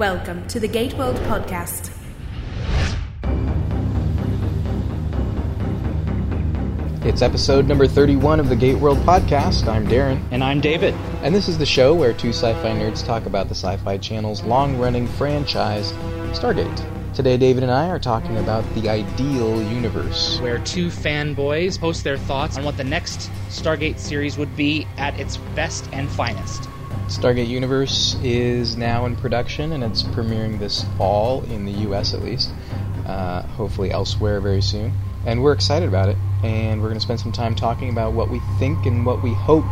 Welcome to the Gate World Podcast. It's episode number 31 of the Gate World Podcast. I'm Darren. And I'm David. And this is the show where two sci fi nerds talk about the Sci Fi Channel's long running franchise, Stargate. Today, David and I are talking about the ideal universe. Where two fanboys post their thoughts on what the next Stargate series would be at its best and finest. Stargate Universe is now in production and it's premiering this fall in the US at least, uh, hopefully elsewhere very soon. And we're excited about it, and we're going to spend some time talking about what we think and what we hope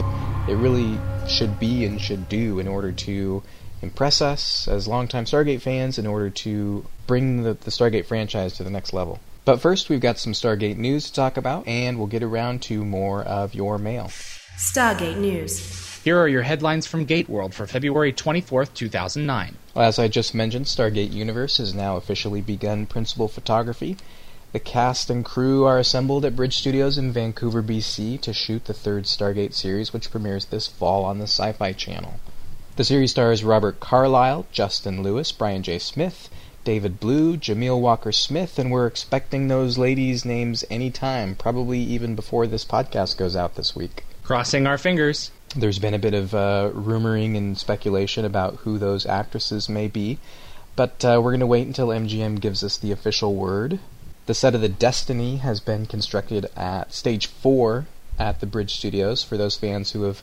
it really should be and should do in order to impress us as longtime Stargate fans, in order to bring the, the Stargate franchise to the next level. But first, we've got some Stargate news to talk about, and we'll get around to more of your mail. Stargate News. Here are your headlines from Gate World for February 24th, 2009. Well, as I just mentioned, Stargate Universe has now officially begun principal photography. The cast and crew are assembled at Bridge Studios in Vancouver, BC to shoot the third Stargate series, which premieres this fall on the Sci Fi Channel. The series stars Robert Carlyle, Justin Louis, Brian J. Smith, David Blue, Jamil Walker Smith, and we're expecting those ladies' names anytime, probably even before this podcast goes out this week. Crossing our fingers. There's been a bit of uh, rumoring and speculation about who those actresses may be, but uh, we're going to wait until MGM gives us the official word. The set of the Destiny has been constructed at Stage 4 at the Bridge Studios for those fans who have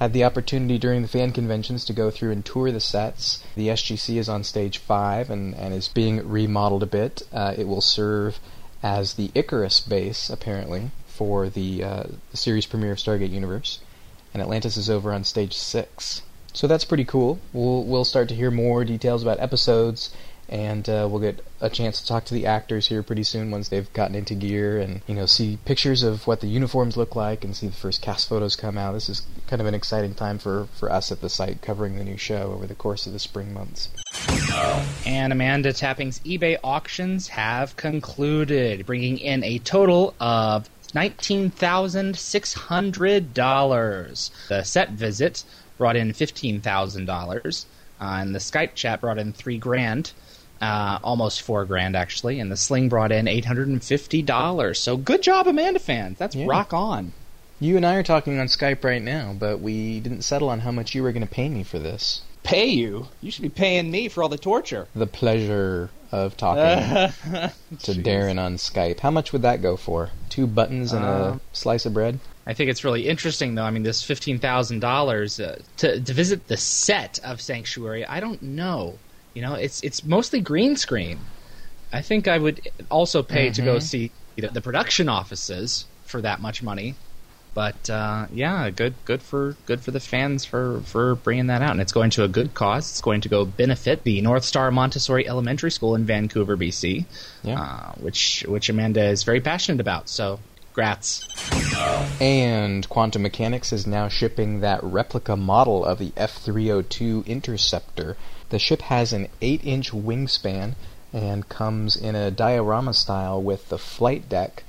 had the opportunity during the fan conventions to go through and tour the sets. The SGC is on Stage 5 and, and is being remodeled a bit. Uh, it will serve as the Icarus base, apparently, for the, uh, the series premiere of Stargate Universe. And Atlantis is over on Stage 6. So that's pretty cool. We'll, we'll start to hear more details about episodes and uh, we'll get a chance to talk to the actors here pretty soon once they've gotten into gear and you know see pictures of what the uniforms look like and see the first cast photos come out this is kind of an exciting time for, for us at the site covering the new show over the course of the spring months and amanda tapping's ebay auctions have concluded bringing in a total of $19600 the set visit brought in $15000 uh, and the skype chat brought in three grand uh, almost four grand actually, and the sling brought in eight hundred and fifty dollars. So good job, Amanda fans. That's yeah. rock on. You and I are talking on Skype right now, but we didn't settle on how much you were going to pay me for this. Pay you? You should be paying me for all the torture. The pleasure of talking to Darren on Skype. How much would that go for? Two buttons and uh, a slice of bread? I think it's really interesting, though. I mean, this fifteen thousand uh, dollars to to visit the set of Sanctuary. I don't know. You know, it's it's mostly green screen. I think I would also pay mm-hmm. to go mm-hmm. see the production offices for that much money. But uh, yeah, good good for good for the fans for for bringing that out, and it's going to a good cause. It's going to go benefit the North Star Montessori Elementary School in Vancouver, BC, yeah. uh, which which Amanda is very passionate about. So, grats. And Quantum Mechanix is now shipping that replica model of the F302 Interceptor the ship has an 8 inch wingspan and comes in a diorama style with the flight deck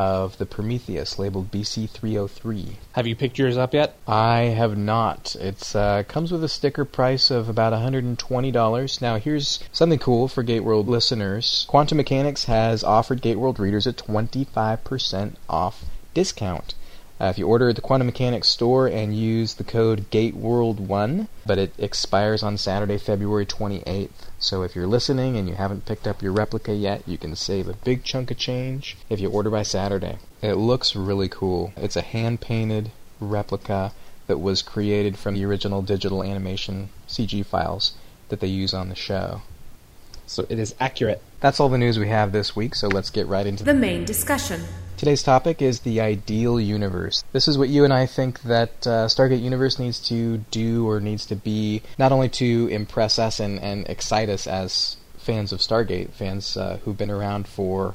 of the Prometheus labeled BC 303. Have you picked yours up yet? I have not. It uh, comes with a sticker price of about $120. Now, here's something cool for Gateworld listeners Quantum Mechanix has offered Gateworld readers a 25% off discount. Uh, if you order at the Quantum Mechanix store and use the code GATEWORLD1, but it expires on Saturday, February 28th. So if you're listening and you haven't picked up your replica yet, you can save a big chunk of change if you order by Saturday. It looks really cool. It's a hand painted replica that was created from the original digital animation CG files that they use on the show. So it is accurate. That's all the news we have this week, so let's get right into the main discussion. Today's topic is the ideal universe. This is what you and I think that uh, Stargate Universe needs to do or needs to be, not only to impress us and, and excite us as fans of Stargate, fans uh, who've been around for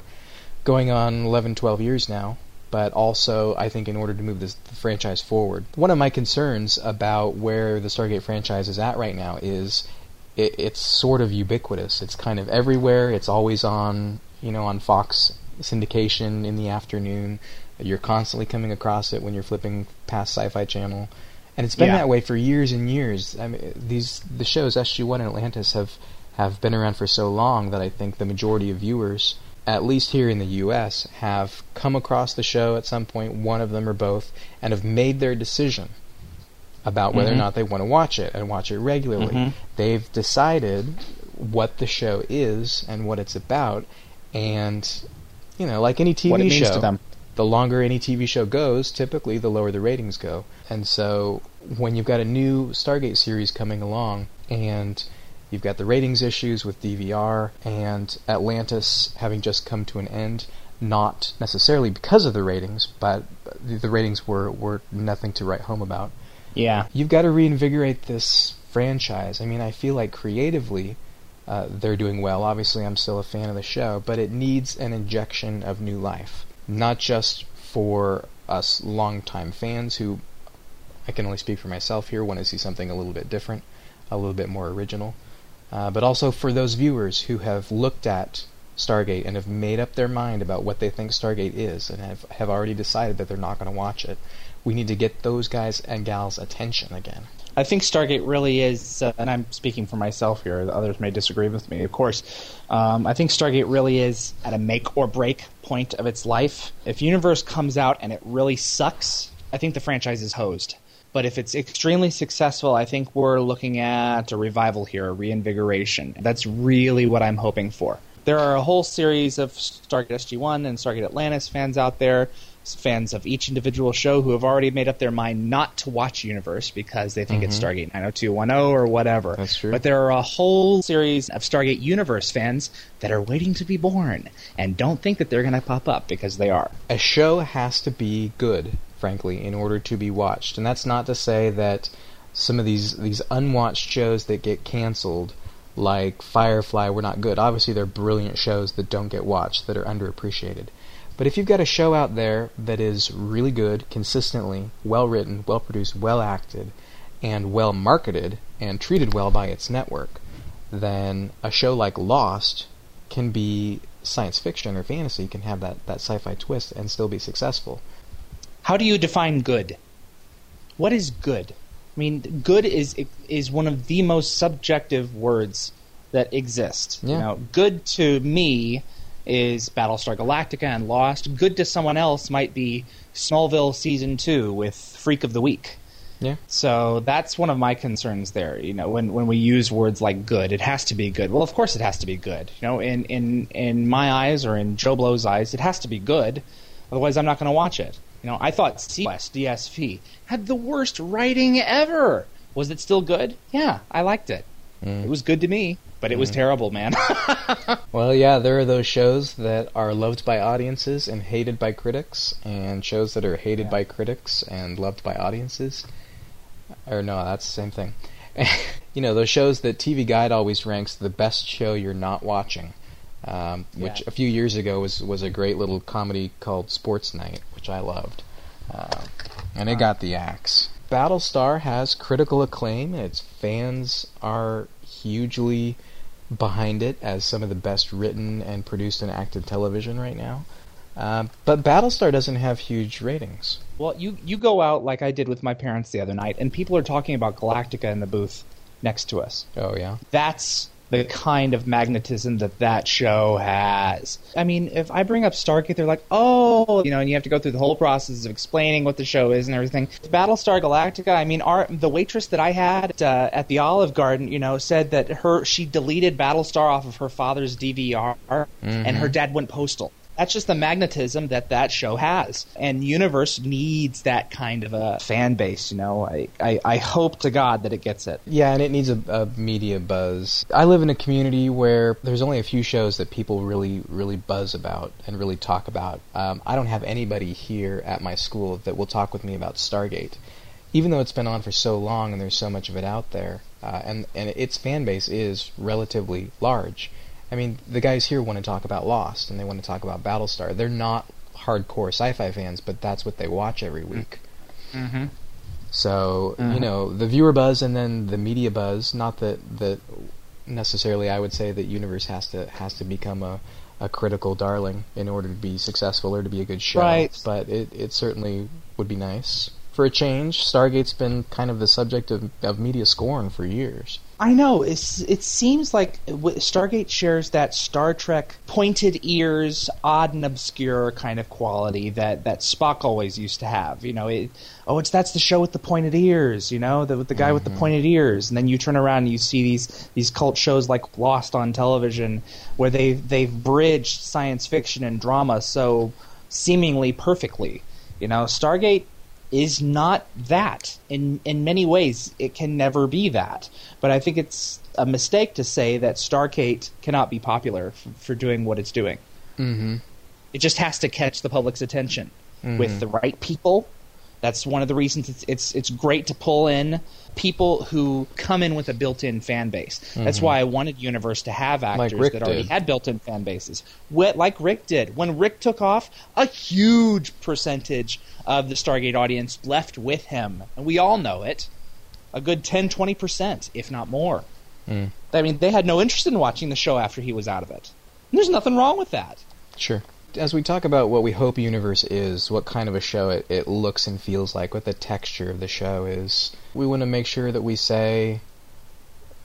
going on 11, 12 years now, but also I think in order to move this the franchise forward. One of my concerns about where the Stargate franchise is at right now is it, it's sort of ubiquitous. It's kind of everywhere. It's always on, you know, on Fox syndication in the afternoon. You're constantly coming across it when you're flipping past Sci-Fi Channel, and it's been yeah. that way for years and years. I mean, these the shows SG One and Atlantis have have been around for so long that I think the majority of viewers, at least here in the U.S., have come across the show at some point, one of them or both, and have made their decision about whether Mm-hmm. or not they want to watch it and watch it regularly. Mhm. They've decided what the show is and what it's about, and you know, like any TV What it means show, to them. the longer any TV show goes, typically the lower the ratings go. And so when you've got a new Stargate series coming along and you've got the ratings issues with DVR and Atlantis having just come to an end, not necessarily because of the ratings, but the the ratings were, were nothing to write home about. Yeah. You've got to reinvigorate this franchise. I mean, I feel like creatively uh, they're doing well. Obviously, I'm still a fan of the show, but it needs an injection of new life. Not just for us longtime fans who, I can only speak for myself here, want to see something a little bit different, a little bit more original, uh, but also for those viewers who have looked at Stargate and have made up their mind about what they think Stargate is and have, have already decided that they're not going to watch it. We need to get those guys and gals' attention again. I think Stargate really is, uh, and I'm speaking for myself here. Others may disagree with me, of course. Um, I think Stargate really is at a make or break point of its life. If Universe comes out and it really sucks, I think the franchise is hosed. But if it's extremely successful, I think we're looking at a revival here, a reinvigoration. That's really what I'm hoping for. There are a whole series of Stargate SG1 and Stargate Atlantis fans out there, fans of each individual show who have already made up their mind not to watch Universe because they think it's Stargate 90210 or whatever. Mm-hmm. That's true. But there are a whole series of Stargate Universe fans that are waiting to be born and don't think that they're going to pop up because they are. a show has to be good, frankly, in order to be watched. And that's not to say that some of these these unwatched shows that get canceled, like Firefly, were not good. Obviously, they're brilliant shows that don't get watched, that are underappreciated. But if you've got a show out there that is really good, consistently, well written, well produced, well acted, and well marketed, and treated well by its network, then a show like Lost can be science fiction or fantasy, can have that, that sci fi twist and still be successful. How do you define good? What is good? I mean, good is is one of the most subjective words that exist. You know, good to me is Battlestar Galactica and Lost. Good to someone else might be Smallville season two with Freak of the Week. Yeah. So that's one of my concerns there. You know, when when we use words like good, it has to be good. Well, of course it has to be good. You know, in in in my eyes or in Joe Blow's eyes, it has to be good. Otherwise, I'm not going to watch it. You know, I thought SeaQuest DSV had the worst writing ever. Was it still good? Yeah, I liked it. Mm. It was good to me, but it was terrible, man. Well, yeah, there are those shows that are loved by audiences and hated by critics, and shows that are hated Yeah. by critics and loved by audiences. Or no, that's the same thing. you know, those shows that TV Guide always ranks the best show you're not watching. Um, which Yeah. a few years ago was was a great little comedy called Sports Night, which I loved, uh, and it got the axe. Battlestar has critical acclaim, and its fans are hugely behind it as some of the best written and produced and acted television right now. Um, but Battlestar doesn't have huge ratings. well, you you go out like I did with my parents the other night, and people are talking about Galactica in the booth next to us. Oh yeah, that's the kind of magnetism that that show has. I mean, if I bring up Stargate, they're like, oh, you know, and you have to go through the whole process of explaining what the show is and everything. Battlestar Galactica, I mean, our the waitress that I had uh, at the Olive Garden, you know, said that her she deleted Battlestar off of her father's DVR, and her dad went postal. That's just the magnetism that that show has, and Universe needs that kind of a fan base. You know, I, I, I hope to God that it gets it. yeah, and it needs a, a media buzz. I live in a community where there's only a few shows that people really, really buzz about and really talk about. Um, I don't have anybody here at my school that will talk with me about Stargate, even though it's been on for so long and there's so much of it out there, uh, and and its fan base is relatively large. I mean, the guys here want to talk about Lost and they want to talk about Battlestar. They're not hardcore sci-fi fans, but that's what they watch every week. Mm-hmm. So you know the viewer buzz and then the media buzz. Not that that necessarily I would say that Universe has to has to become a, a critical darling in order to be successful or to be a good show. Right. But it it certainly would be nice for a change. Stargate's been kind of the subject of of media scorn for years. I know. It's, it seems like Stargate shares that Star Trek pointed ears, odd and obscure kind of quality that, that Spock always used to have. You know, it, oh, it's that's the show with the pointed ears. You know, the, with the guy mm-hmm. with the mm-hmm. pointed ears, and then you turn around and you see these these cult shows like Lost on television, where they they've bridged science fiction and drama so seemingly perfectly. You know, Stargate is not that. In in many ways, it can never be that. But I think it's a mistake to say that Stargate cannot be popular for, for doing what it's doing. Mm-hmm. It just has to catch the public's attention mm-hmm. with the right people. That's one of the reasons it's it's, it's great to pull in people who come in with a built-in fan base. Mm-hmm. That's why I wanted Universe to have actors like that already did. had built-in fan bases. Like Rick did. When Rick took off, a huge percentage of the Stargate audience left with him. And we all know it. A good 10, 20%, if not more. Mm. I mean, they had no interest in watching the show after he was out of it. And there's nothing wrong with that. Sure as we talk about what we hope Universe is, what kind of a show it, it looks and feels like, what the texture of the show is, we want to make sure that we say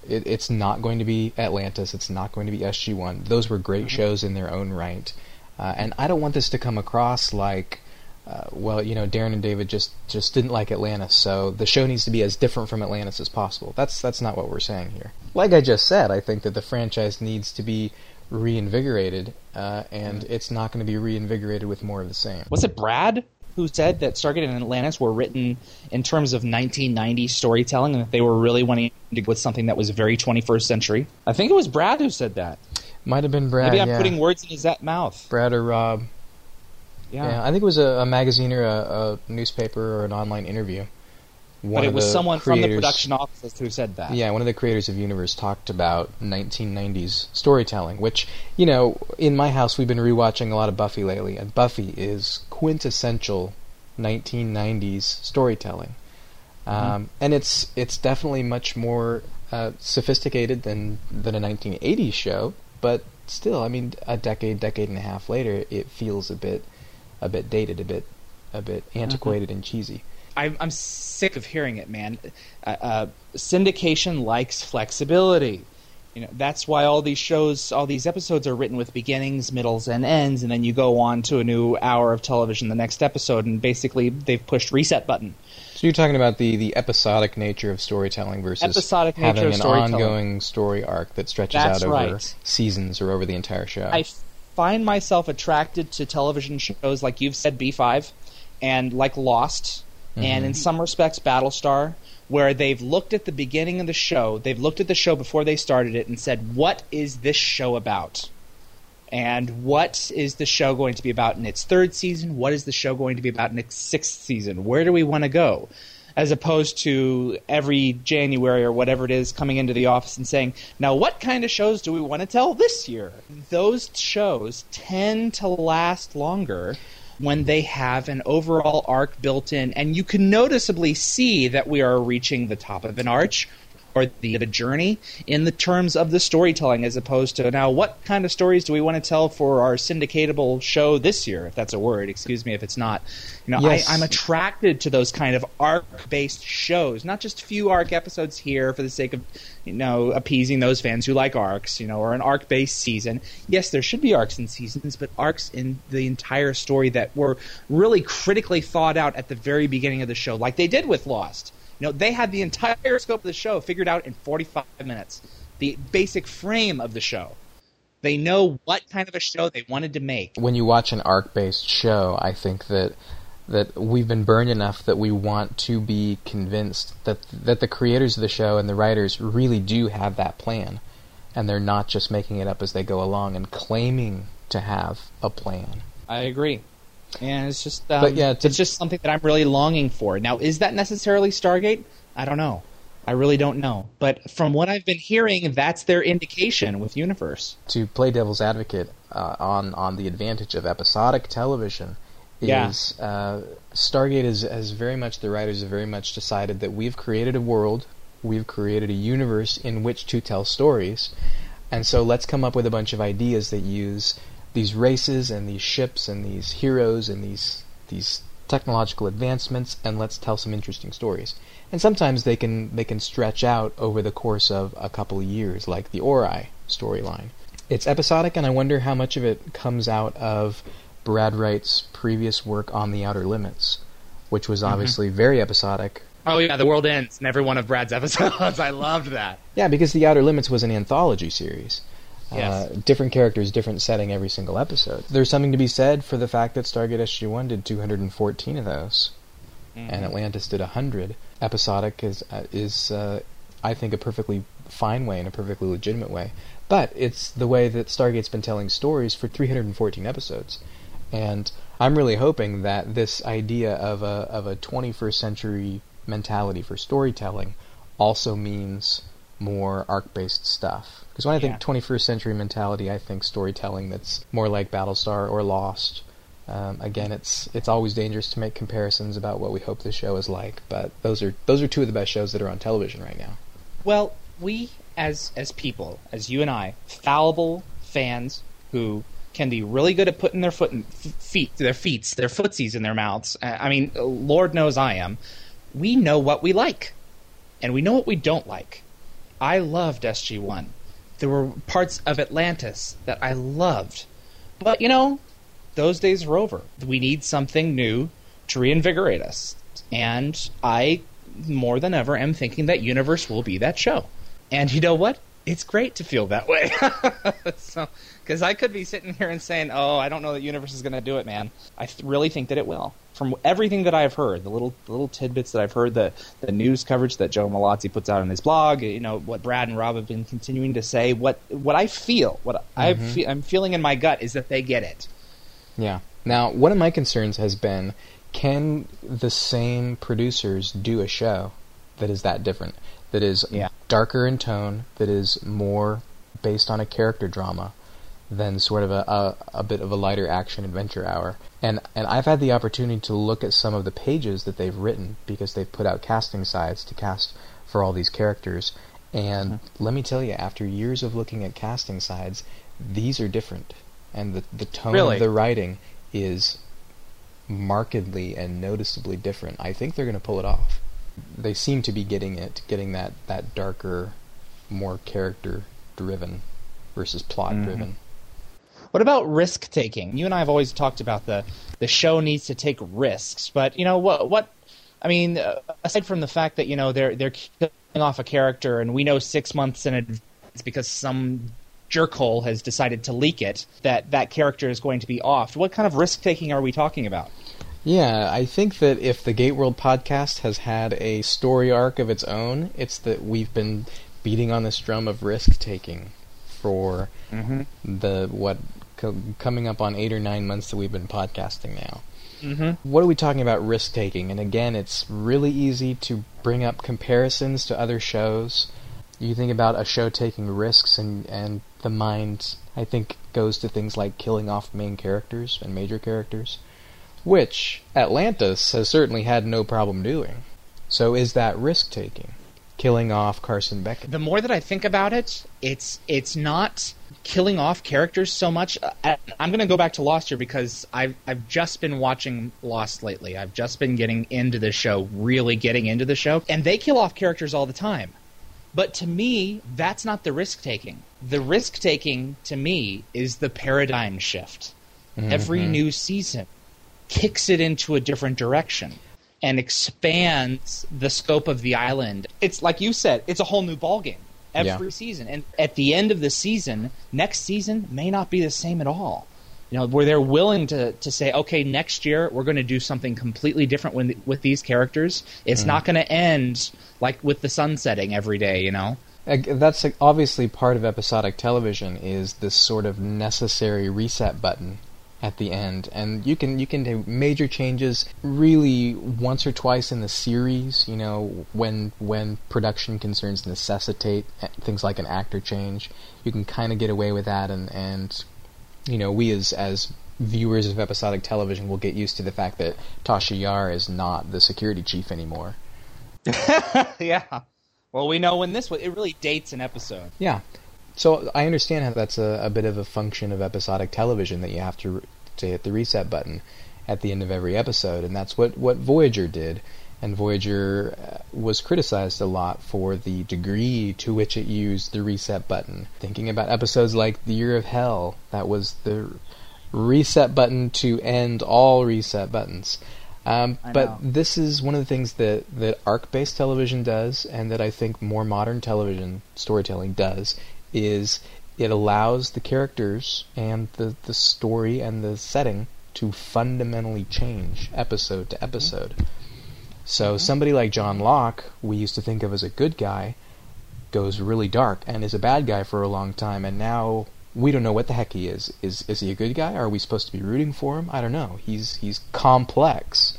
it, it's not going to be Atlantis, it's not going to be SG1. Those were great mm-hmm. shows in their own right. Uh, and I don't want this to come across like, uh, well, you know, Darren and David just, just didn't like Atlantis, so the show needs to be as different from Atlantis as possible. That's that's not what we're saying here. Like I just said, I think that the franchise needs to be reinvigorated, uh, and it's not going to be reinvigorated with more of the same. Was it Brad who said that Stargate and Atlantis were written in terms of 1990 storytelling, and that they were really wanting to go with something that was very 21st century? I think it was Brad who said that. Might have been Brad. Maybe I'm yeah. putting words in his mouth. Brad or Rob. Yeah. yeah I think it was a, a magazine or a, a newspaper or an online interview but it was someone creators, from the production office who said that. Yeah, one of the creators of Universe talked about 1990s storytelling, which, you know, in my house we've been rewatching a lot of Buffy lately, and Buffy is quintessential 1990s storytelling. Mm-hmm. Um, and it's it's definitely much more uh, sophisticated than than a 1980s show, but still, I mean, a decade, decade and a half later, it feels a bit a bit dated, a bit a bit mm-hmm. antiquated mm-hmm. and cheesy. I, I'm sick of hearing it, man. Uh, uh, syndication likes flexibility. You know that's why all these shows, all these episodes are written with beginnings, middles, and ends, and then you go on to a new hour of television the next episode, and basically they've pushed reset button. So you're talking about the, the episodic nature of storytelling versus episodic having an ongoing story arc that stretches That's out over right. seasons or over the entire show. I find myself attracted to television shows like you've said B5 and like Lost mm-hmm. and in some respects Battlestar, where they've looked at the beginning of the show, they've looked at the show before they started it and said, "What is this show about?" And what is the show going to be about in its third season? What is the show going to be about in its sixth season? Where do we want to go? As opposed to every January or whatever it is coming into the office and saying, now what kind of shows do we want to tell this year? Those shows tend to last longer when they have an overall arc built in, and you can noticeably see that we are reaching the top of an arch or the, the journey in the terms of the storytelling as opposed to now what kind of stories do we want to tell for our syndicatable show this year if that's a word? Excuse me if it's not. You know yes. I, i'm attracted to those kind of arc based shows not just a few arc episodes here for the sake of you know appeasing those fans who like arcs you know or an arc based season. Yes there should be arcs in seasons but arcs in the entire story that were really critically thought out at the very beginning of the show like they did with lost you know, they had the entire scope of the show figured out in 45 minutes. The basic frame of the show. They know what kind of a show they wanted to make. When you watch an arc-based show, I think that that we've been burned enough that we want to be convinced that that the creators of the show and the writers really do have that plan and they're not just making it up as they go along and claiming to have a plan. I agree and it's just um, but yeah, to, it's just something that I'm really longing for. Now, is that necessarily Stargate? I don't know. I really don't know. But from what I've been hearing, that's their indication with Universe. To play devil's advocate uh, on on the advantage of episodic television is yeah. uh, Stargate is has very much the writers have very much decided that we've created a world, we've created a universe in which to tell stories, and so let's come up with a bunch of ideas that use these races and these ships and these heroes and these these technological advancements and let's tell some interesting stories. And sometimes they can they can stretch out over the course of a couple of years, like the Ori storyline. It's episodic, and I wonder how much of it comes out of Brad Wright's previous work on The Outer Limits, which was obviously mm-hmm. very episodic. Oh yeah, the world ends in every one of Brad's episodes. I loved that. Yeah, because The Outer Limits was an anthology series. Yes. Uh, different characters, different setting every single episode. There's something to be said for the fact that Stargate SG-1 did 214 of those, mm-hmm. and Atlantis did 100. Episodic is uh, is uh, I think a perfectly fine way and a perfectly legitimate way, but it's the way that Stargate's been telling stories for 314 episodes, and I'm really hoping that this idea of a of a 21st century mentality for storytelling also means more arc based stuff. Because when I think 21st century mentality, I think storytelling that's more like Battlestar or Lost. Um, again, it's it's always dangerous to make comparisons about what we hope the show is like, but those are those are two of the best shows that are on television right now. Well, we as as people, as you and I, fallible fans who can be really good at putting their foot in, feet, their feet, their footsies in their mouths. I mean, Lord knows I am. We know what we like, and we know what we don't like. I loved SG1. There were parts of Atlantis that I loved. But, you know, those days are over. We need something new to reinvigorate us. And I, more than ever, am thinking that Universe will be that show. And you know what? It's great to feel that way. so, because I could be sitting here and saying, "Oh, I don't know that Universe is going to do it, man." I th- really think that it will from everything that I've heard, the little the little tidbits that I've heard, the the news coverage that Joe Mallozzi puts out on his blog, you know what Brad and Rob have been continuing to say, what what I feel, what mm-hmm. I fe- I'm feeling in my gut is that they get it. Yeah. Now, one of my concerns has been, can the same producers do a show that is that different, that is yeah. darker in tone, that is more based on a character drama? than sort of a, a, a, bit of a lighter action adventure hour. And and I've had the opportunity to look at some of the pages that they've written because they've put out casting sides to cast for all these characters. And mm-hmm. let me tell you, after years of looking at casting sides, these are different, and the the tone really? of the writing is markedly and noticeably different. I think they're going to pull it off. They seem to be getting it, getting that that darker, more character driven versus plot driven. Mm-hmm. What about risk taking? You and I have always talked about the the show needs to take risks, but you know what? What I mean, uh, aside from the fact that you know they're they're killing off a character, and we know six months in advance because some jerkhole has decided to leak it that that character is going to be off. What kind of risk taking are we talking about? Yeah, I think that if the Gate World podcast has had a story arc of its own, it's that we've been beating on this drum of risk taking for mm-hmm. the what co- coming up on eight or nine months that we've been podcasting now. Mm-hmm. What are we talking about risk taking? And again, it's really easy to bring up comparisons to other shows. You think about a show taking risks, and, and the mind, I think, goes to things like killing off main characters and major characters, which Atlantis has certainly had no problem doing. So is that risk taking? Killing off Carson Beckett? The more that I think about it, it's it's not killing off characters so much. Uh, I'm going to go back to Lost here because I've I've just been watching Lost lately. I've just been getting into the show, really getting into the show, and they kill off characters all the time. But to me, that's not the risk taking. The risk taking to me is the paradigm shift. Mm-hmm. Every new season kicks it into a different direction and expands the scope of the island. It's like you said, it's a whole new ballgame every yeah. season. And at the end of the season, next season may not be the same at all. You know, where they're willing to, to say, okay, next year we're going to do something completely different with, with these characters. It's mm. not going to end like with the sun setting every day, you know? That's obviously part of episodic television is this sort of necessary reset button at the end, and you can you can do major changes really once or twice in the series. You know, when when production concerns necessitate things like an actor change, you can kind of get away with that, and and you know we as as viewers of episodic television will get used to the fact that Tasha Yar is not the security chief anymore. yeah. Well, we know when this it really dates an episode. Yeah. So I understand how that's a, a bit of a function of episodic television that you have to to hit the reset button, at the end of every episode, and that's what what Voyager did. And Voyager uh, was criticized a lot for the degree to which it used the reset button. Thinking about episodes like The Year of Hell, that was the reset button to end all reset buttons. Um, but this is one of the things that, that arc-based television does, and that I think more modern television storytelling does, is it allows the characters and the, the story and the setting to fundamentally change episode to episode. So somebody like John Locke, we used to think of as a good guy, goes really dark and is a bad guy for a long time, and now we don't know what the heck he is. Is is he a good guy? Are we supposed to be rooting for him? I don't know. He's he's complex.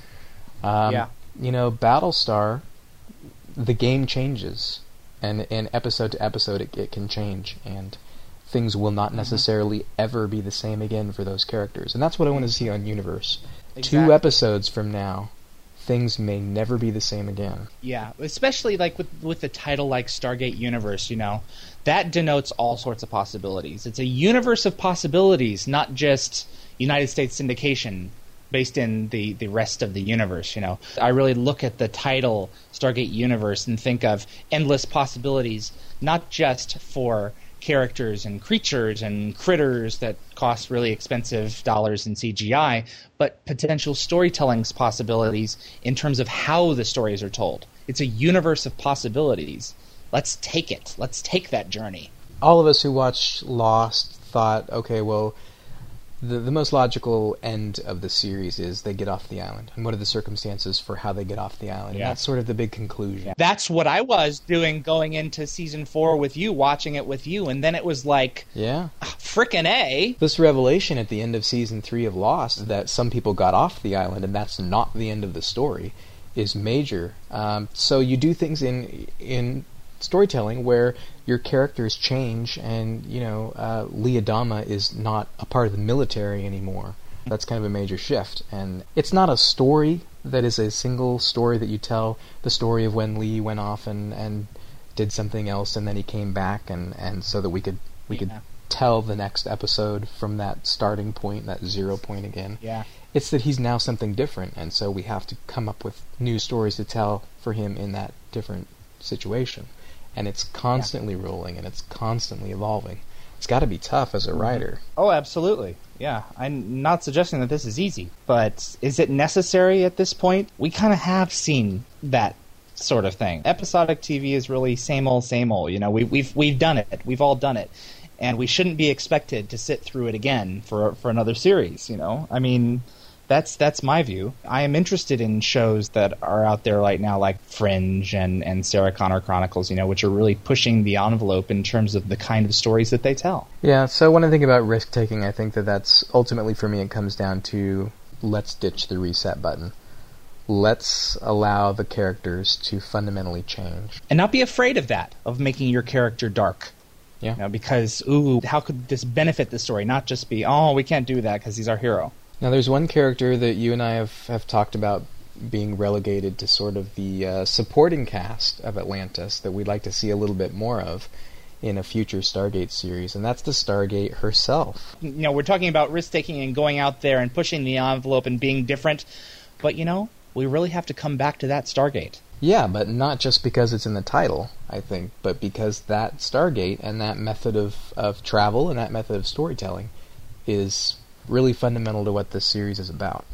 Um, Yeah. You know, Battlestar, the game changes, and in episode to episode, it, it can change, and things will not mm-hmm. necessarily ever be the same again for those characters, and that's what I want to see on Universe. Two episodes from now, things may never be the same again. Yeah, especially like with with the title like Stargate Universe, you know, that denotes all sorts of possibilities. It's a universe of possibilities, not just United States syndication based in the the rest of the universe, you know. I really look at the title Stargate Universe and think of endless possibilities, not just for characters and creatures and critters that cost really expensive dollars in CGI, but potential storytelling possibilities in terms of how the stories are told. It's a universe of possibilities. Let's take it. Let's take that journey. all of us who watched Lost thought, okay, well, the the most logical end of the series is they get off the island, and what are the circumstances for how they get off the island? Yeah. And that's sort of the big conclusion. That's what I was doing going into season four with you, watching it with you, and then it was like, Yeah. frickin' A. This revelation at the end of season three of Lost that some people got off the island and that's not the end of the story is major. Um, so you do things in in storytelling where your characters change, and you know uh, Lee Adama is not a part of the military anymore. That's kind of a major shift, and it's not a story that is a single story that you tell. The story of when Lee went off and and did something else, and then he came back, and and so that we could we could tell the next episode from that starting point, that zero point again. Yeah. It's that he's now something different, and so we have to come up with new stories to tell for him in that different situation. And it's constantly rolling and it's constantly evolving. It's got to be tough as a mm-hmm. writer. Oh, absolutely. Yeah. I'm not suggesting that this is easy, but is it necessary at this point? We kind of have seen that sort of thing. Episodic TV is really same old, same old. You know, we, we've we've done it. We've all done it, and we shouldn't be expected to sit through it again for for another series. You know, I mean. That's that's my view. I am interested in shows that are out there right now, like Fringe and, and Sarah Connor Chronicles, you know, which are really pushing the envelope in terms of the kind of stories that they tell. Yeah, so when I think about risk taking, I think that that's ultimately for me, it comes down to let's ditch the reset button. Let's allow the characters to fundamentally change. and not be afraid of that of making your character dark Yeah. you know, because ooh how could this benefit the story not just be oh we can't do that because he's our hero Now, there's one character that you and I have, have talked about being relegated to sort of the uh, supporting cast of Atlantis that we'd like to see a little bit more of in a future Stargate series, and that's the Stargate herself. you know we're talking about risk taking and going out there and pushing the envelope and being different but you know we really have to come back to that stargate Yeah, but not just because it's in the title, I think, but because that Stargate and that method of, of travel and that method of storytelling is really fundamental to what this series is about.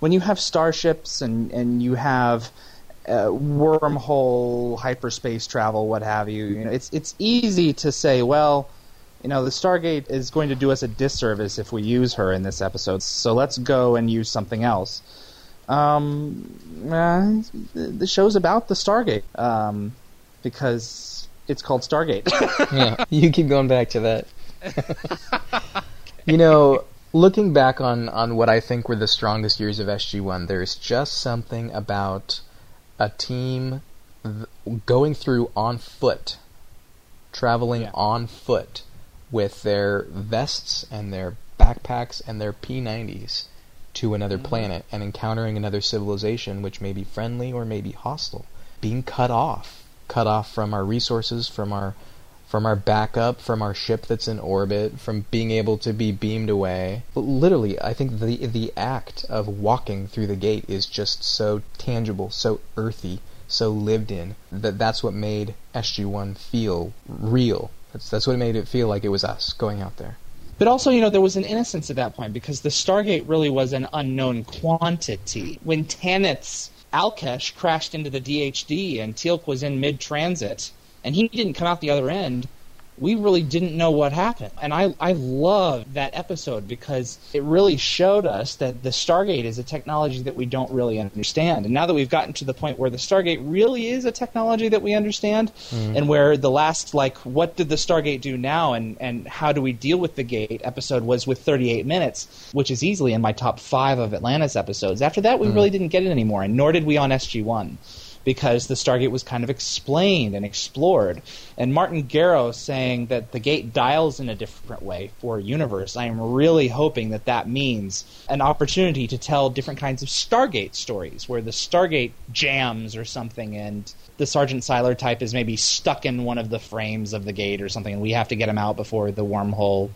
when you have starships and and you have uh, wormhole hyperspace travel what have you you know it's it's easy to say well you know the stargate is going to do us a disservice if we use her in this episode so let's go and use something else um uh, the the show's about the stargate um because it's called stargate yeah, you keep going back to that. you know, looking back on, on what I think were the strongest years of SG1, there's just something about a team th- going through on foot, traveling Yeah. on foot with their vests and their backpacks and their P90s to another mm-hmm. planet and encountering another civilization which may be friendly or may be hostile. Being cut off, cut off from our resources, from our from our backup, from our ship that's in orbit, from being able to be beamed away. Literally, I think the the act of walking through the gate is just so tangible, so earthy, so lived in that that's what made SG1 feel real. That's that's what made it feel like it was us going out there. But also, you know, there was an innocence at that point because the Stargate really was an unknown quantity. When Tanith's Al'kesh crashed into the DHD and Teal'c was in mid transit and he didn't come out the other end, we really didn't know what happened. And I, I love that episode because it really showed us that the Stargate is a technology that we don't really understand. And now that we've gotten to the point where the Stargate really is a technology that we understand, mm. and where the last, like, what did the Stargate do now and, and how do we deal with the gate episode was with 38 minutes, which is easily in my top five of Atlantis episodes. After that, we mm. really didn't get it anymore, and nor did we on SG1 because the Stargate was kind of explained and explored. And Martin Gero saying that the gate dials in a different way for universe, I am really hoping that that means an opportunity to tell different kinds of Stargate stories where the Stargate jams or something and the Sergeant Siler type is maybe stuck in one of the frames of the gate or something and we have to get him out before the wormhole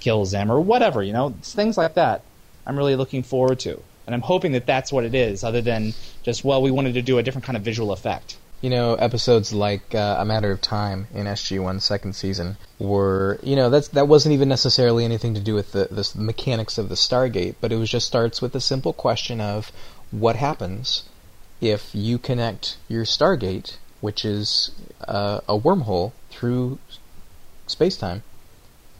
kills him or whatever, you know, things like that. I'm really looking forward to. And I'm hoping that that's what it is, other than just, well, we wanted to do a different kind of visual effect. You know, episodes like uh, A Matter of Time in SG1 second season were, you know, that's that wasn't even necessarily anything to do with the, the mechanics of the Stargate, but it was just starts with the simple question of what happens if you connect your Stargate, which is uh, a wormhole through space time,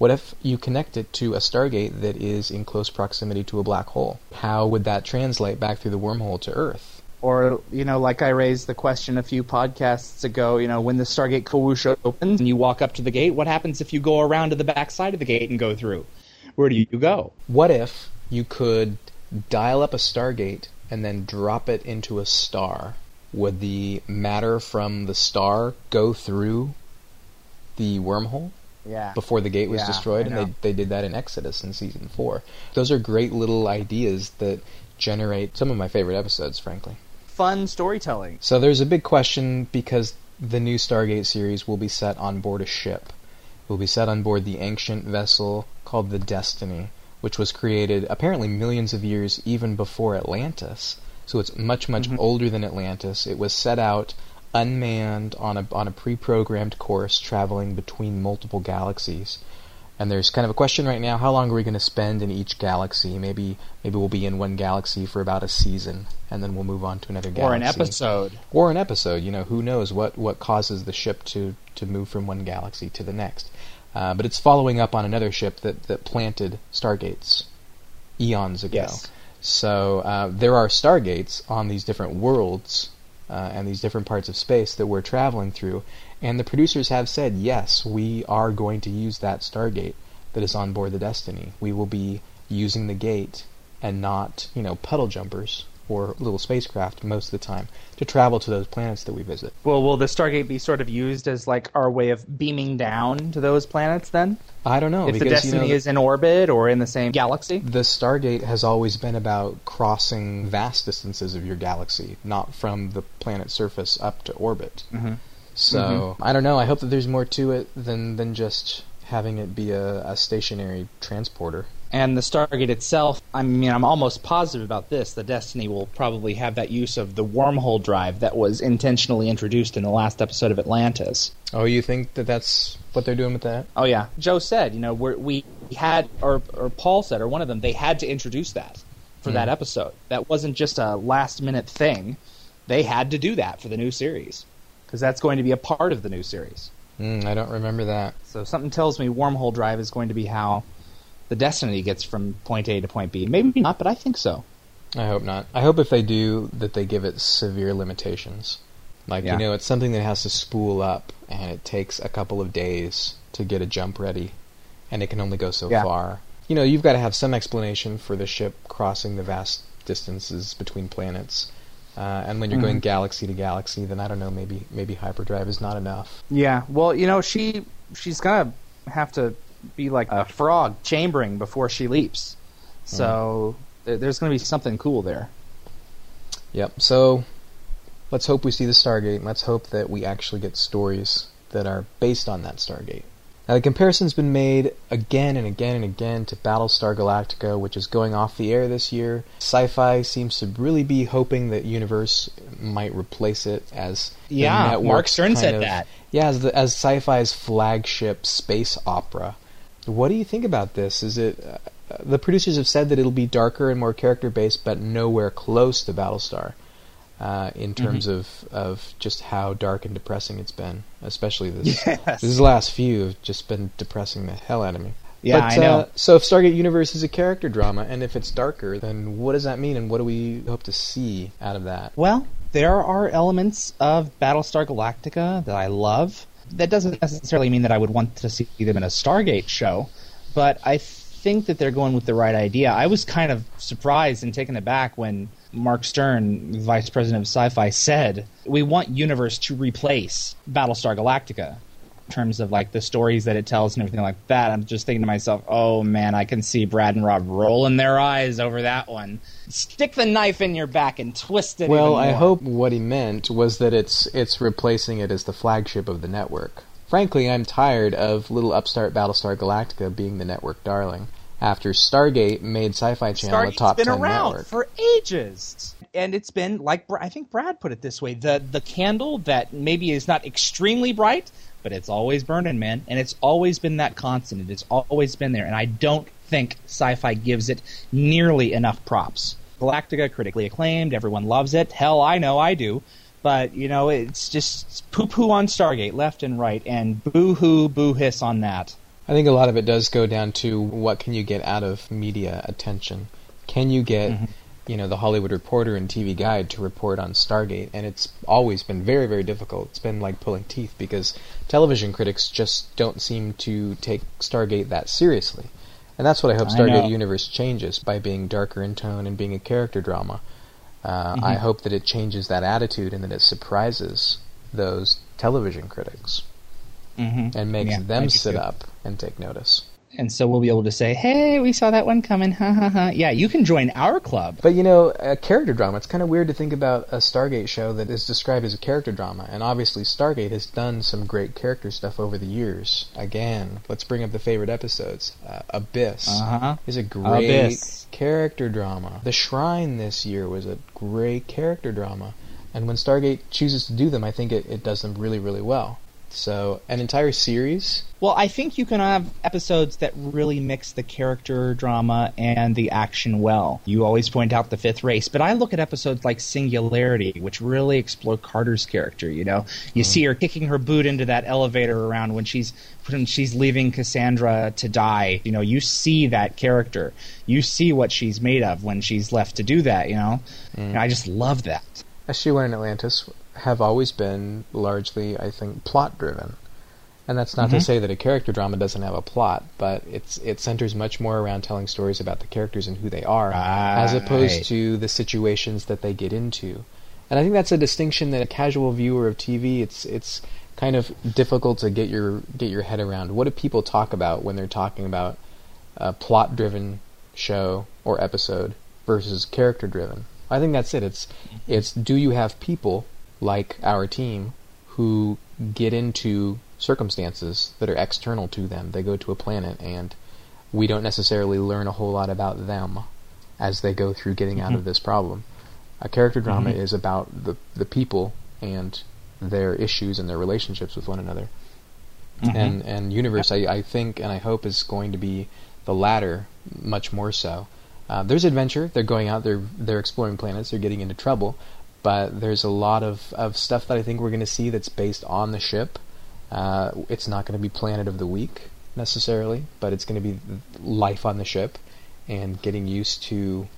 what if you connect it to a stargate that is in close proximity to a black hole? How would that translate back through the wormhole to Earth? Or, you know, like I raised the question a few podcasts ago, you know, when the Stargate Kawusha opens and you walk up to the gate, what happens if you go around to the back side of the gate and go through? Where do you go? What if you could dial up a Stargate and then drop it into a star? Would the matter from the star go through the wormhole? Yeah. before the gate was yeah, destroyed, and they they did that in Exodus in season four. Those are great little ideas that generate some of my favorite episodes, frankly. Fun storytelling. So there's a big question because the new Stargate series will be set on board a ship. It will be set on board the ancient vessel called the Destiny, which was created apparently millions of years even before Atlantis. So it's much much mm-hmm. older than Atlantis. It was set out unmanned on a on a pre-programmed course traveling between multiple galaxies. And there's kind of a question right now: How long are we going to spend in each galaxy? Maybe maybe we'll be in one galaxy for about a season, and then we'll move on to another galaxy. Or an episode. Or an episode. You know, who knows what what causes the ship to to move from one galaxy to the next? Uh, but it's following up on another ship that that planted stargates eons ago. Yes. So uh, there are stargates on these different worlds uh, and these different parts of space that we're traveling through. And the producers have said, yes, we are going to use that Stargate that is on board the Destiny. We will be using the gate and not, you know, puddle jumpers or little spacecraft most of the time to travel to those planets that we visit. Well, will the Stargate be sort of used as like our way of beaming down to those planets then? I don't know. If because, the Destiny you know, is in orbit or in the same galaxy? The Stargate has always been about crossing vast distances of your galaxy, not from the planet's surface up to orbit. Mm-hmm. So, mm-hmm. I don't know. I hope that there's more to it than, than just having it be a, a stationary transporter. And the Stargate itself, I mean, I'm almost positive about this. The Destiny will probably have that use of the wormhole drive that was intentionally introduced in the last episode of Atlantis. Oh, you think that that's what they're doing with that? Oh yeah, Joe said, you know, we're, we had, or or Paul said, or one of them, they had to introduce that for mm. that episode. That wasn't just a last minute thing. They had to do that for the new series because that's going to be a part of the new series. Mm, I don't remember that. So something tells me wormhole drive is going to be how the Destiny gets from point A to point B. Maybe not, but I think so. I hope not. I hope if they do that they give it severe limitations. Like yeah. you know, it's something that has to spool up, and it takes a couple of days to get a jump ready, and it can only go so yeah. far. You know, you've got to have some explanation for the ship crossing the vast distances between planets. Uh, and when you're mm-hmm. going galaxy to galaxy, then I don't know, maybe maybe hyperdrive is not enough. Yeah, well, you know, she she's gonna have to be like a frog chambering before she leaps. So mm. there's going to be something cool there. Yep. So let's hope we see the Stargate. Let's hope that we actually get stories that are based on that Stargate. Now, the comparison's been made again and again and again to Battlestar Galactica, which is going off the air this year. Sci fi seems to really be hoping that Universe might replace it as Yeah, Mark Stern said of- that. Yeah, as, the, as sci fi's flagship space opera. What do you think about this? Is it. Uh, the producers have said that it'll be darker and more character based, but nowhere close to Battlestar uh, in Mm-hmm. terms of, of just how dark and depressing it's been. Especially this Yes. these last few have just been depressing the hell out of me. Yeah, but, I know. Uh, so if Stargate Universe is a character drama, and if it's darker, then what does that mean, and what do we hope to see out of that? Well, there are elements of Battlestar Galactica that I love. That doesn't necessarily mean that I would want to see them in a Stargate show, but I think that they're going with the right idea. I was kind of surprised and taken aback when Mark Stern, vice president of sci-fi, said, "We want Universe to replace Battlestar Galactica." In terms of like the stories that it tells and everything like that, I'm just thinking to myself, "Oh man, I can see Brad and Rob rolling their eyes over that one. Stick the knife in your back and twist it." Well, I hope what he meant was that it's it's replacing it as the flagship of the network. Frankly, I'm tired of little upstart Battlestar Galactica being the network darling. After Stargate made Sci-Fi Channel a top been 10 around network. for ages, and it's been like I think Brad put it this way: the the candle that maybe is not extremely bright, but it's always burning, man, and it's always been that constant. It's always been there, and I don't think sci-fi gives it nearly enough props. Galactica, critically acclaimed, everyone loves it. Hell, I know I do. But you know, it's just poo poo on Stargate left and right, and boo hoo, boo hiss on that. I think a lot of it does go down to what can you get out of media attention. Can you get, Mm-hmm. You know, the Hollywood Reporter and TV Guide to report on Stargate? And it's always been very, very difficult. It's been like pulling teeth because television critics just don't seem to take Stargate that seriously. And that's what I hope I Stargate know. Universe changes by being darker in tone and being a character drama. Uh, Mm-hmm. I hope that it changes that attitude and that it surprises those television critics Mm-hmm. and makes Yeah, them sit too. up and take notice. And so we'll be able to say, "Hey, we saw that one coming." Ha ha ha. Yeah, you can join our club. But you know, a character drama, it's kind of weird to think about a Stargate show that is described as a character drama. And obviously, Stargate has done some great character stuff over the years. Again, let's bring up the favorite episodes. Uh, Abyss Uh-huh. is a great Abyss. character drama. The Shrine this year was a great character drama. And when Stargate chooses to do them, I think it, it does them really, really well. So, an entire series Well, I think you can have episodes that really mix the character drama and the action well. You always point out the fifth race, but I look at episodes like Singularity, which really explore Carter's character. You know, you mm-hmm. see her kicking her boot into that elevator around when she's when she's leaving Cassandra to die. You know, you see that character. You see what she's made of when she's left to do that. You know, mm. and I just love that. SG-1 in Atlantis have always been largely, I think, plot driven. And that's not to mm-hmm. say that a character drama doesn't have a plot, but it's it centers much more around telling stories about the characters and who they are, as opposed to the situations that they get into. And I think that's a distinction that a casual viewer of TV, it's it's kind of difficult to get your get your head around. What do people talk about when they're talking about a plot driven show or episode versus character driven? I think that's it. It's it's do you have people like our team who get into circumstances that are external to them. They go to a planet and we don't necessarily learn a whole lot about them as they go through getting out of mm-hmm. this problem. A character drama mm-hmm. is about the the people and their issues and their relationships with one another. Mm-hmm. And and universe, I, I think and I hope is going to be the latter much more so. Uh, there's adventure. They're going out. They're they're exploring planets. They're getting into trouble. But there's a lot of, of stuff that I think we're going to see that's based on the ship. Uh, it's not going to be Planet of the Week necessarily, but it's going to be life on the ship and getting used to,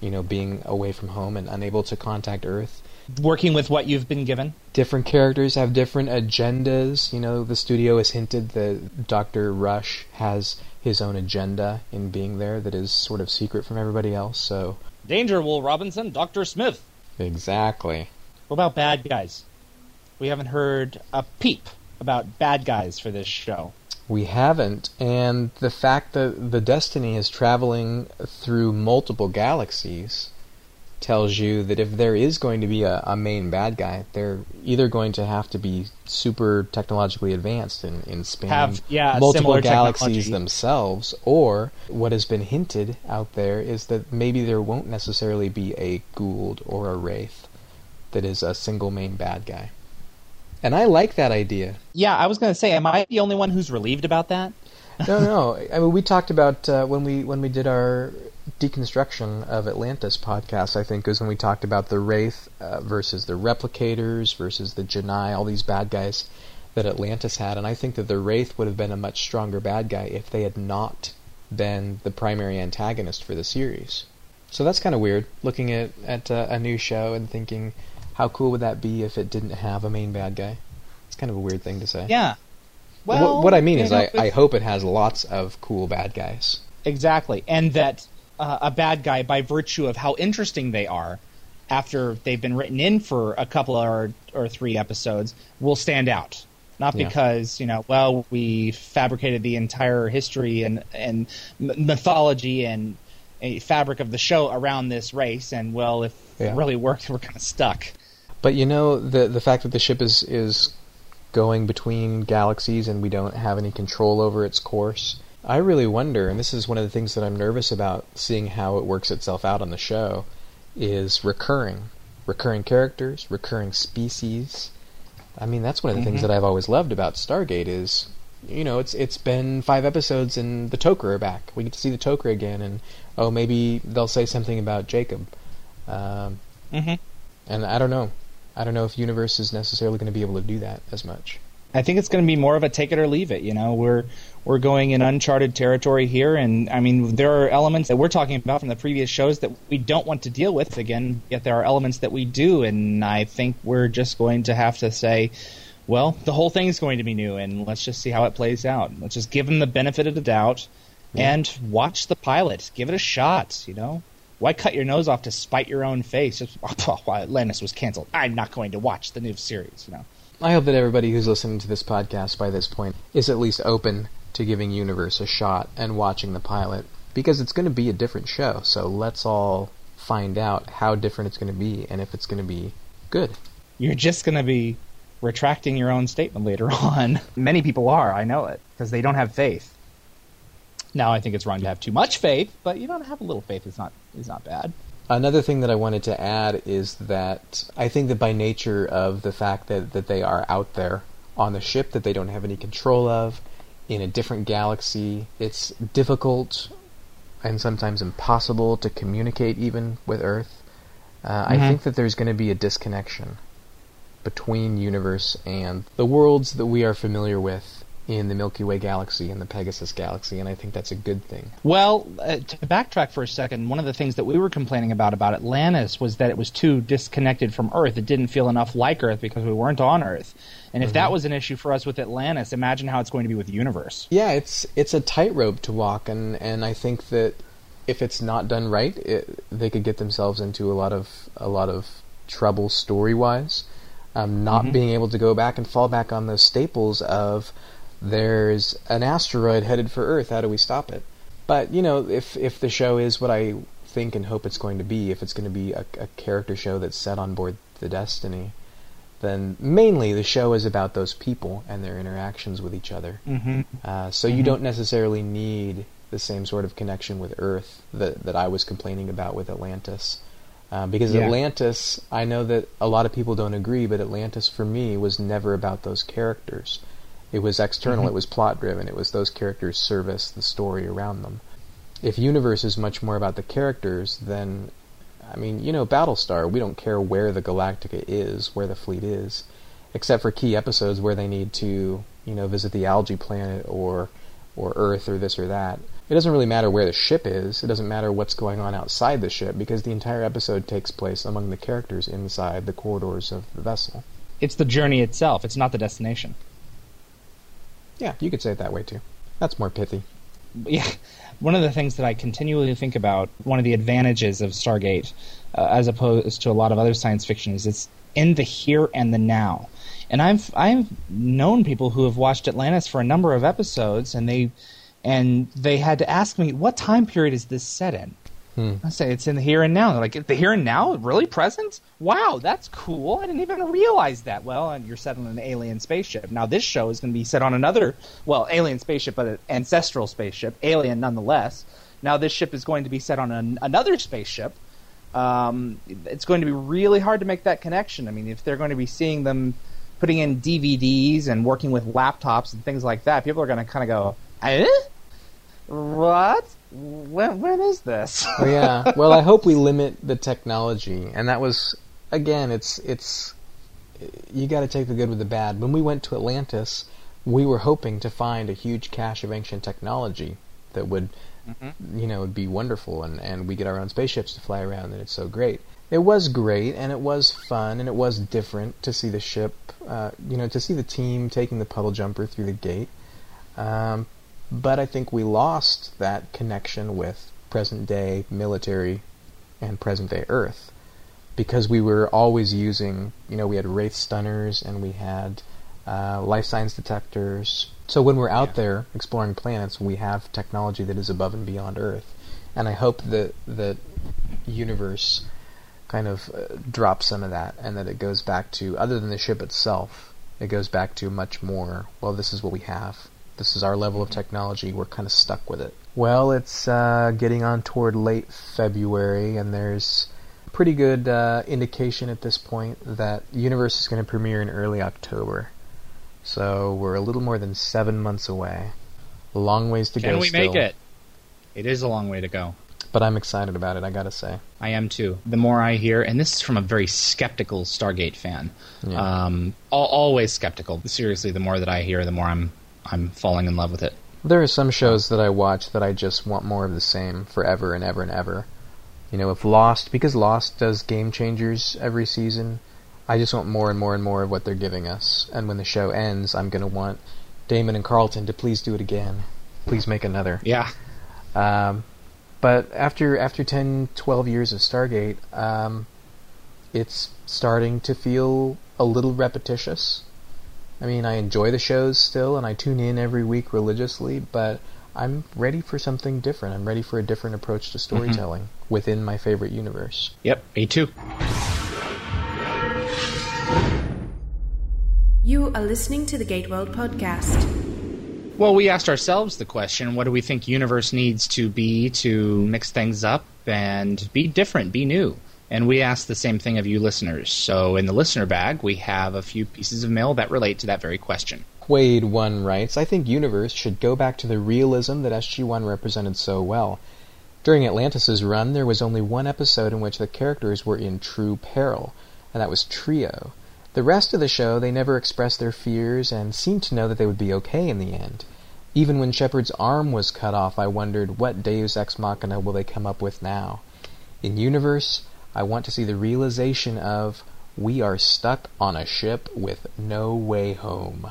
you know, being away from home and unable to contact Earth Working with what you've been given. different characters have different agendas. You know, the studio has hinted that Dr. Rush has his own agenda in being there that is sort of secret from everybody else. So, Danger, Will Robinson, Doctor Smith. Exactly. What about bad guys? We haven't heard a peep about bad guys for this show. We haven't, and the fact that the Destiny is traveling through multiple galaxies tells you that if there is going to be a, a main bad guy, they're either going to have to be super technologically advanced in, in spanning Have, yeah, multiple galaxies technology. themselves, or what has been hinted out there is that maybe there won't necessarily be a Goa'uld or a Wraith that is a single main bad guy. And I like that idea. Yeah, I was going to say, am I the only one who's relieved about that? no, no. I mean, we talked about uh, when we when we did our deconstruction of Atlantis podcast. I think was when we talked about the Wraith uh, versus the Replicators versus the Genii, all these bad guys that Atlantis had, and I think that the Wraith would have been a much stronger bad guy if they had not been the primary antagonist for the series. So that's kind of weird, looking at at uh, a new show and thinking, how cool would that be if it didn't have a main bad guy? It's kind of a weird thing to say. Yeah. What- Well, what, I mean is, know, I, I hope it has lots of cool bad guys. Exactly, and that uh, a bad guy, by virtue of how interesting they are, after they've been written in for a couple or or three episodes, will stand out. Not Yeah. because you know, well, we fabricated the entire history and and mythology and fabric of the show around this race, and well, if Yeah. it really worked, we're kind of stuck. But you know, the the fact that the ship is is going between galaxies and we don't have any control over its course, I really wonder, and this is one of the things that I'm nervous about seeing how it works itself out on the show, is recurring, recurring characters, recurring species. I mean, that's one of the things that I've always loved about Stargate is, you know, it's it's been five episodes and the Tok'ra are back. We get to see the Tok'ra again, and oh, maybe they'll say something about Jacob. Um, Mm-hmm. and I don't know. I don't know if Universe is necessarily going to be able to do that as much. I think it's going to be more of a take it or leave it. You know, we're we're going in uncharted territory here, and I mean, there are elements that we're talking about from the previous shows that we don't want to deal with again. Yet there are elements that we do, and I think we're just going to have to say, well, the whole thing is going to be new, and let's just see how it plays out. Let's just give them the benefit of the doubt, and watch the pilot. Give it a shot. You know. Why cut your nose off to spite your own face? Just, oh, why Atlantis was canceled. I'm not going to watch the new series. You know. I hope that everybody who's listening to this podcast by this point is at least open to giving Universe a shot and watching the pilot because it's going to be a different show. So let's all find out how different it's going to be and if it's going to be good. you're just going to be retracting your own statement later on. Many people are, I know it, because they don't have faith. Now, I think it's wrong to have too much faith, but you don't have a little faith is not is not bad. Another thing that I wanted to add is that I think that by nature of the fact that, that they are out there on the ship that they don't have any control of, in a different galaxy, it's difficult and sometimes impossible to communicate even with Earth. Uh, I Mhm. think that there's going to be a disconnection between universe and the worlds that we are familiar with in the Milky Way galaxy and the Pegasus galaxy, and I think that's a good thing. Well, uh, to backtrack for a second, one of the things that we were complaining about about Atlantis was that it was too disconnected from Earth. It didn't feel enough like Earth because we weren't on Earth. And if that was an issue for us with Atlantis, imagine how it's going to be with the universe. Yeah, it's it's a tightrope to walk, and and I think that if it's not done right, it, they could get themselves into a lot of a lot of trouble story wise. Um, not being able to go back and fall back on those staples of there's an asteroid headed for Earth. How do we stop it? But you know, if if the show is what I think and hope it's going to be, if it's going to be a, a character show that's set on board the Destiny, then mainly the show is about those people and their interactions with each other. Mm-hmm. Uh, so you don't necessarily need the same sort of connection with Earth that that I was complaining about with Atlantis. Uh, because Yeah. Atlantis, I know that a lot of people don't agree, but Atlantis for me was never about those characters. It was external. Mm-hmm. It was plot driven. It was those characters service the story around them. If Universe is much more about the characters, then I mean, you know, Battlestar, we don't care where the Galactica is, where the fleet is, except for key episodes where they need to, you know, visit the algae planet or or Earth or this or that. It doesn't really matter where the ship is. It doesn't matter what's going on outside the ship because the entire episode takes place among the characters inside the corridors of the vessel. It's the journey itself, it's not the destination. Yeah, you could say it that way too. That's more pithy. yeah, one of the things that I continually think about, one of the advantages of Stargate, uh, as opposed to a lot of other science fiction, is it's in the here and the now. And I've I've known people who have watched Atlantis for a number of episodes, and they and they had to ask me, "What time period is this set in?" Hmm. I say it's in the here and now. They're Like the here and now, really present? Wow, that's cool. I didn't even realize that. Well, and you're set on an alien spaceship. Now this show is going to be set on another, well, alien spaceship, but an ancestral spaceship, alien nonetheless. Now this ship is going to be set on an, another spaceship. Um, it's going to be really hard to make that connection. I mean, if they're going to be seeing them putting in DVDs and working with laptops and things like that, people are going to kind of go, eh? What? When, when is this? Yeah. Well, I hope we limit the technology, and that was again. It's it's you got to take the good with the bad. When we went to Atlantis, we were hoping to find a huge cache of ancient technology that would, Mm-hmm. you know, would be wonderful, and and we get our own spaceships to fly around, and it's so great. It was great, and it was fun, and it was different to see the ship, uh, you know, to see the team taking the puddle jumper through the gate. Um, but I think we lost that connection with present day military and present day Earth because we were always using, you know, we had Wraith stunners and we had uh, life science detectors. So when we're out Yeah. there exploring planets, we have technology that is above and beyond Earth. And I hope that that universe kind of uh, drops some of that and that it goes back to other than the ship itself, it goes back to much more. Well, this is what we have. This is our level of technology. We're kind of stuck with it. Well, it's uh, getting on toward late February, and there's pretty good uh, indication at this point that Universe is going to premiere in early October. So we're a little more than seven months away. A long ways to Can go Can we still, make it? It is a long way to go. but I'm excited about it. I gotta say. I am too. The more I hear, and this is from a very skeptical Stargate fan, Yeah. um, always skeptical. Seriously, the more that I hear, the more I'm I'm falling in love with it. There are some shows that I watch that I just want more of the same forever and ever and ever. You know, if Lost, because Lost does game changers every season, I just want more and more and more of what they're giving us. And when the show ends, I'm going to want Damon and Carlton to please do it again. Please make another. Yeah, Um, but after after 10, 12 years of Stargate, um, it's starting to feel a little repetitious. I mean, I enjoy the shows still, and I tune in every week religiously, but I'm ready for something different. I'm ready for a different approach to mm-hmm. storytelling within my favorite universe. yep, me too. You are listening to the Gate World podcast. Well, we asked ourselves the question: What do we think universe needs to be to mix things up and be different, be new? And we ask the same thing of you listeners. So, in the listener bag, we have a few pieces of mail that relate to that very question. Quaid 1 writes, I think Universe should go back to the realism that SG-1 represented so well. During Atlantis' run, there was only one episode in which the characters were in true peril, and that was Trio. The rest of the show, they never expressed their fears and seemed to know that they would be okay in the end. Even when Sheppard's arm was cut off, I wondered what Deus Ex Machina will they come up with now. In Universe, I want to see the realization of we are stuck on a ship with no way home.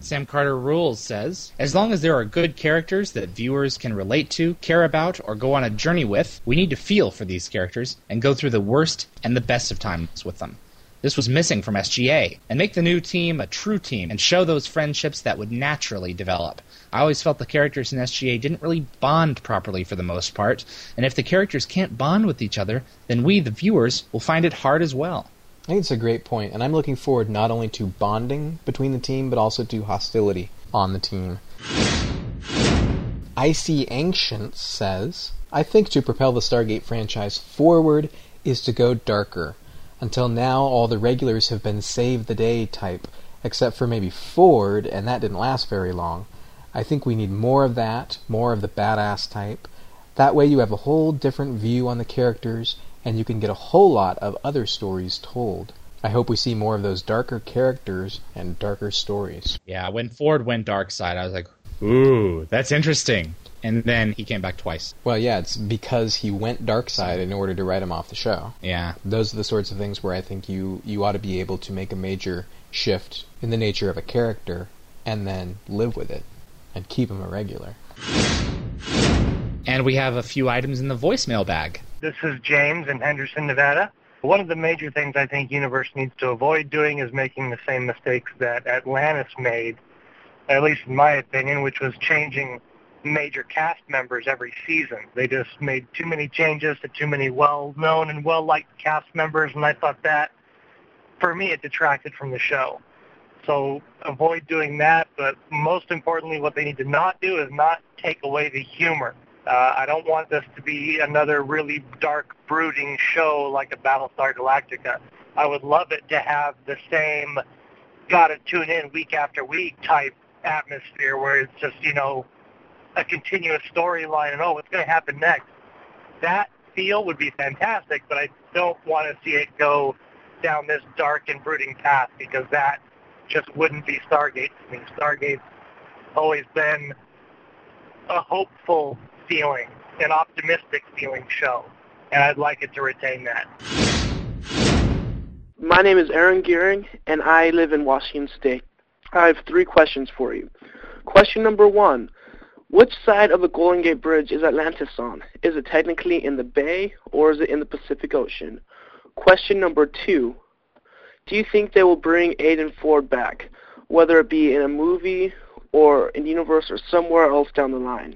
Sam Carter Rules says, as long as there are good characters that viewers can relate to, care about, or go on a journey with, we need to feel for these characters and go through the worst and the best of times with them. This was missing from SGA, and make the new team a true team and show those friendships that would naturally develop. I always felt the characters in SGA didn't really bond properly for the most part, and if the characters can't bond with each other, then we, the viewers, will find it hard as well. I think it's a great point, and I'm looking forward not only to bonding between the team, but also to hostility on the team. Icy Ancient says, I think to propel the Stargate franchise forward is to go darker. Until now, all the regulars have been save the day type, except for maybe Ford, and that didn't last very long. I think we need more of that, more of the badass type. That way you have a whole different view on the characters, and you can get a whole lot of other stories told. I hope we see more of those darker characters and darker stories. Yeah, when Ford went dark side, I was like, ooh, that's interesting. And then he came back twice. Well, yeah, it's because he went dark side in order to write him off the show. Yeah. Those are the sorts of things where I think you you ought to be able to make a major shift in the nature of a character and then live with it and keep him a regular. And we have a few items in the voicemail bag. This is James in Henderson, Nevada. One of the major things I think Universe needs to avoid doing is making the same mistakes that Atlantis made, at least in my opinion, which was changing major cast members every season. They just made too many changes to too many well-known and well-liked cast members, and I thought that, for me, it detracted from the show. So avoid doing that, but most importantly, what they need to not do is not take away the humor. Uh, I don't want this to be another really dark, brooding show like a Battlestar Galactica. I would love it to have the same gotta tune in week after week type atmosphere where it's just, you know, a continuous storyline and oh, what's going to happen next. That feel would be fantastic, but I don't want to see it go down this dark and brooding path because that just wouldn't be Stargate to me. Stargate's always been a hopeful feeling, an optimistic feeling show, and I'd like it to retain that. My name is Aaron Gearing, and I live in Washington State. I have three questions for you. Question number one. Which side of the Golden Gate Bridge is Atlantis on? Is it technically in the bay, or is it in the Pacific Ocean? Question number two. Do you think they will bring Aiden Ford back, whether it be in a movie or in the universe or somewhere else down the line?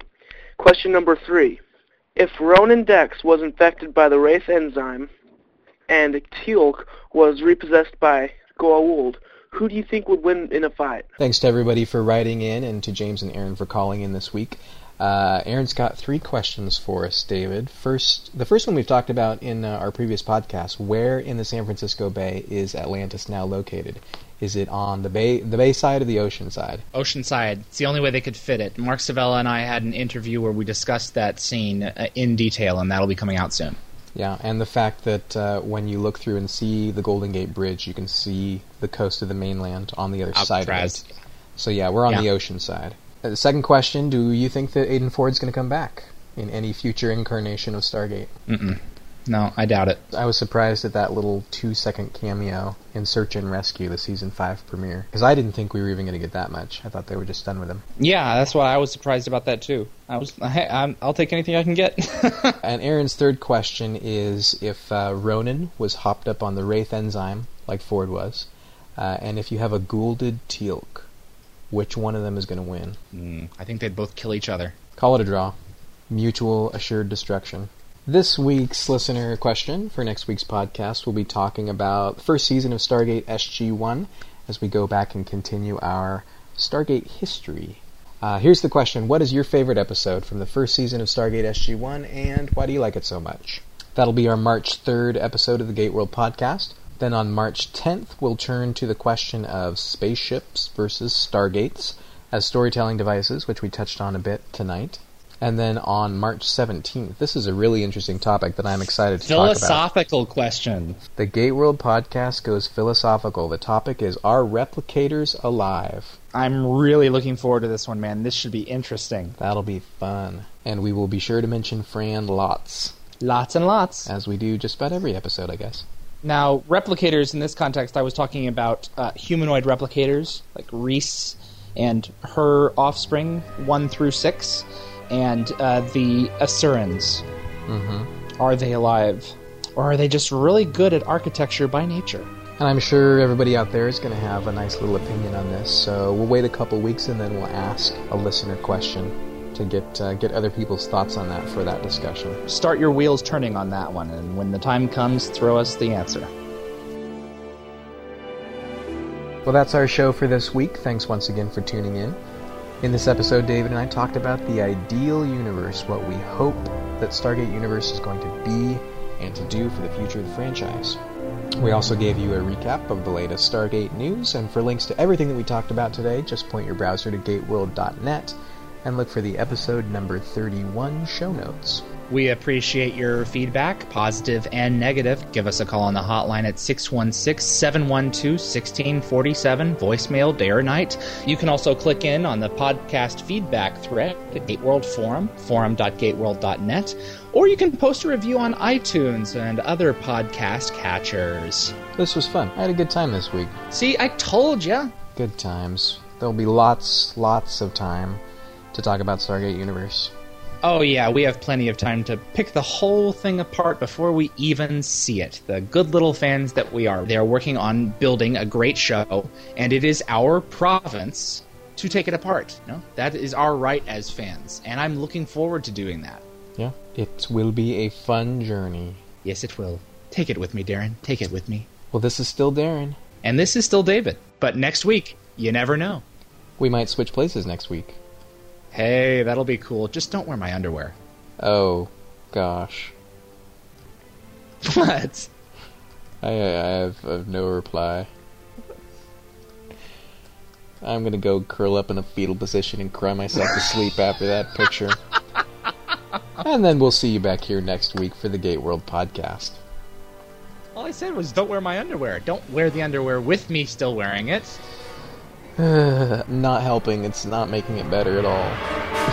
Question number three. If Ronan Dex was infected by the Wraith enzyme and Teal'c was repossessed by Goa'uld, who do you think would win in a fight? Thanks to everybody for writing in and to James and Aaron for calling in this week. Uh, Aaron's got three questions for us, David. First, the first one we've talked about in uh, our previous podcast. Where in the San Francisco Bay is Atlantis now located? Is it on the bay, the bay side or the ocean side? Ocean side. It's the only way they could fit it. Mark Savela and I had an interview where we discussed that scene uh, in detail, and that'll be coming out soon. Yeah, and the fact that uh, when you look through and see the Golden Gate Bridge, you can see the coast of the mainland on the other side of it. So yeah, we're on Yeah. the ocean side. Uh, the second question: Do you think that Aiden Ford's going to come back in any future incarnation of Stargate? Mm-mm. No, I doubt it. I was surprised at that little two-second cameo in Search and Rescue, the season five premiere, because I didn't think we were even going to get that much. I thought they were just done with him. Yeah, that's why I was surprised about that too. I was, hey, I'm, I'll take anything I can get. And Aaron's third question is if uh, Ronan was hopped up on the Wraith enzyme, like Ford was, uh, and if you have a Goa'ulded Teal'c, which one of them is going to win? Mm, I think they'd both kill each other. Call it a draw. Mutual assured destruction. This week's listener question for next week's podcast will be talking about the first season of Stargate SG-1 as we go back and continue our Stargate history. Uh, here's the question. What is your favorite episode from the first season of Stargate SG-1 and why do you like it so much? That'll be our March 3rd episode of the Gate World podcast. Then on March 10th, we'll turn to the question of spaceships versus Stargates as storytelling devices, which we touched on a bit tonight. And then on March 17th, this is a really interesting topic that I'm excited to talk about. Philosophical question. The Gate World podcast goes philosophical. The topic is Are replicators alive? I'm really looking forward to this one, man. This should be interesting. That'll be fun. And we will be sure to mention Fran lots, Lots and lots. as we do just about every episode, I guess. Now, replicators in this context, I was talking about uh, humanoid replicators like Reese and her offspring, one through six, and uh, the Asurans. Mm-hmm. Are they alive? Or are they just really good at architecture by nature? And I'm sure everybody out there is going to have a nice little opinion on this. So we'll wait a couple weeks and then we'll ask a listener question to get uh, get other people's thoughts on that for that discussion. Start your wheels turning on that one, and when the time comes, throw us the answer. Well, that's our show for this week. Thanks once again for tuning in. In this episode, David and I talked about the ideal universe, what we hope that Stargate Universe is going to be and to do for the future of the franchise. We also gave you a recap of the latest Stargate news, and for links to everything that we talked about today, just point your browser to gateworld.net and look for the episode number 31 show notes. We appreciate your feedback, positive and negative. Give us a call on the hotline at 616 712 1647, voicemail day or night. You can also click in on the podcast feedback thread at Gateworld Forum, forum.gateworld.net, or you can post a review on iTunes and other podcast catchers. This was fun. I had a good time this week. See, I told you. Good times. There'll be lots, lots of time to talk about Stargate Universe. Oh, yeah, we have plenty of time to pick the whole thing apart before we even see it. The good little fans that we are. They are working on building a great show, and it is our province to take it apart. You know? That is our right as fans, and I'm looking forward to doing that. Yeah, it will be a fun journey. Yes, it will. Take it with me, Darren. Take it with me. Well, this is still Darren. And this is still David. But next week, you never know. We might switch places next week. Hey, that'll be cool. Just don't wear my underwear. Oh, gosh. What? I, I have, I have no reply. I'm gonna go curl up in a fetal position and cry myself to sleep after that picture. And then we'll see you back here next week for the Gate World podcast. All I said was don't wear my underwear. Don't wear the underwear with me still wearing it. not helping, it's not making it better at all.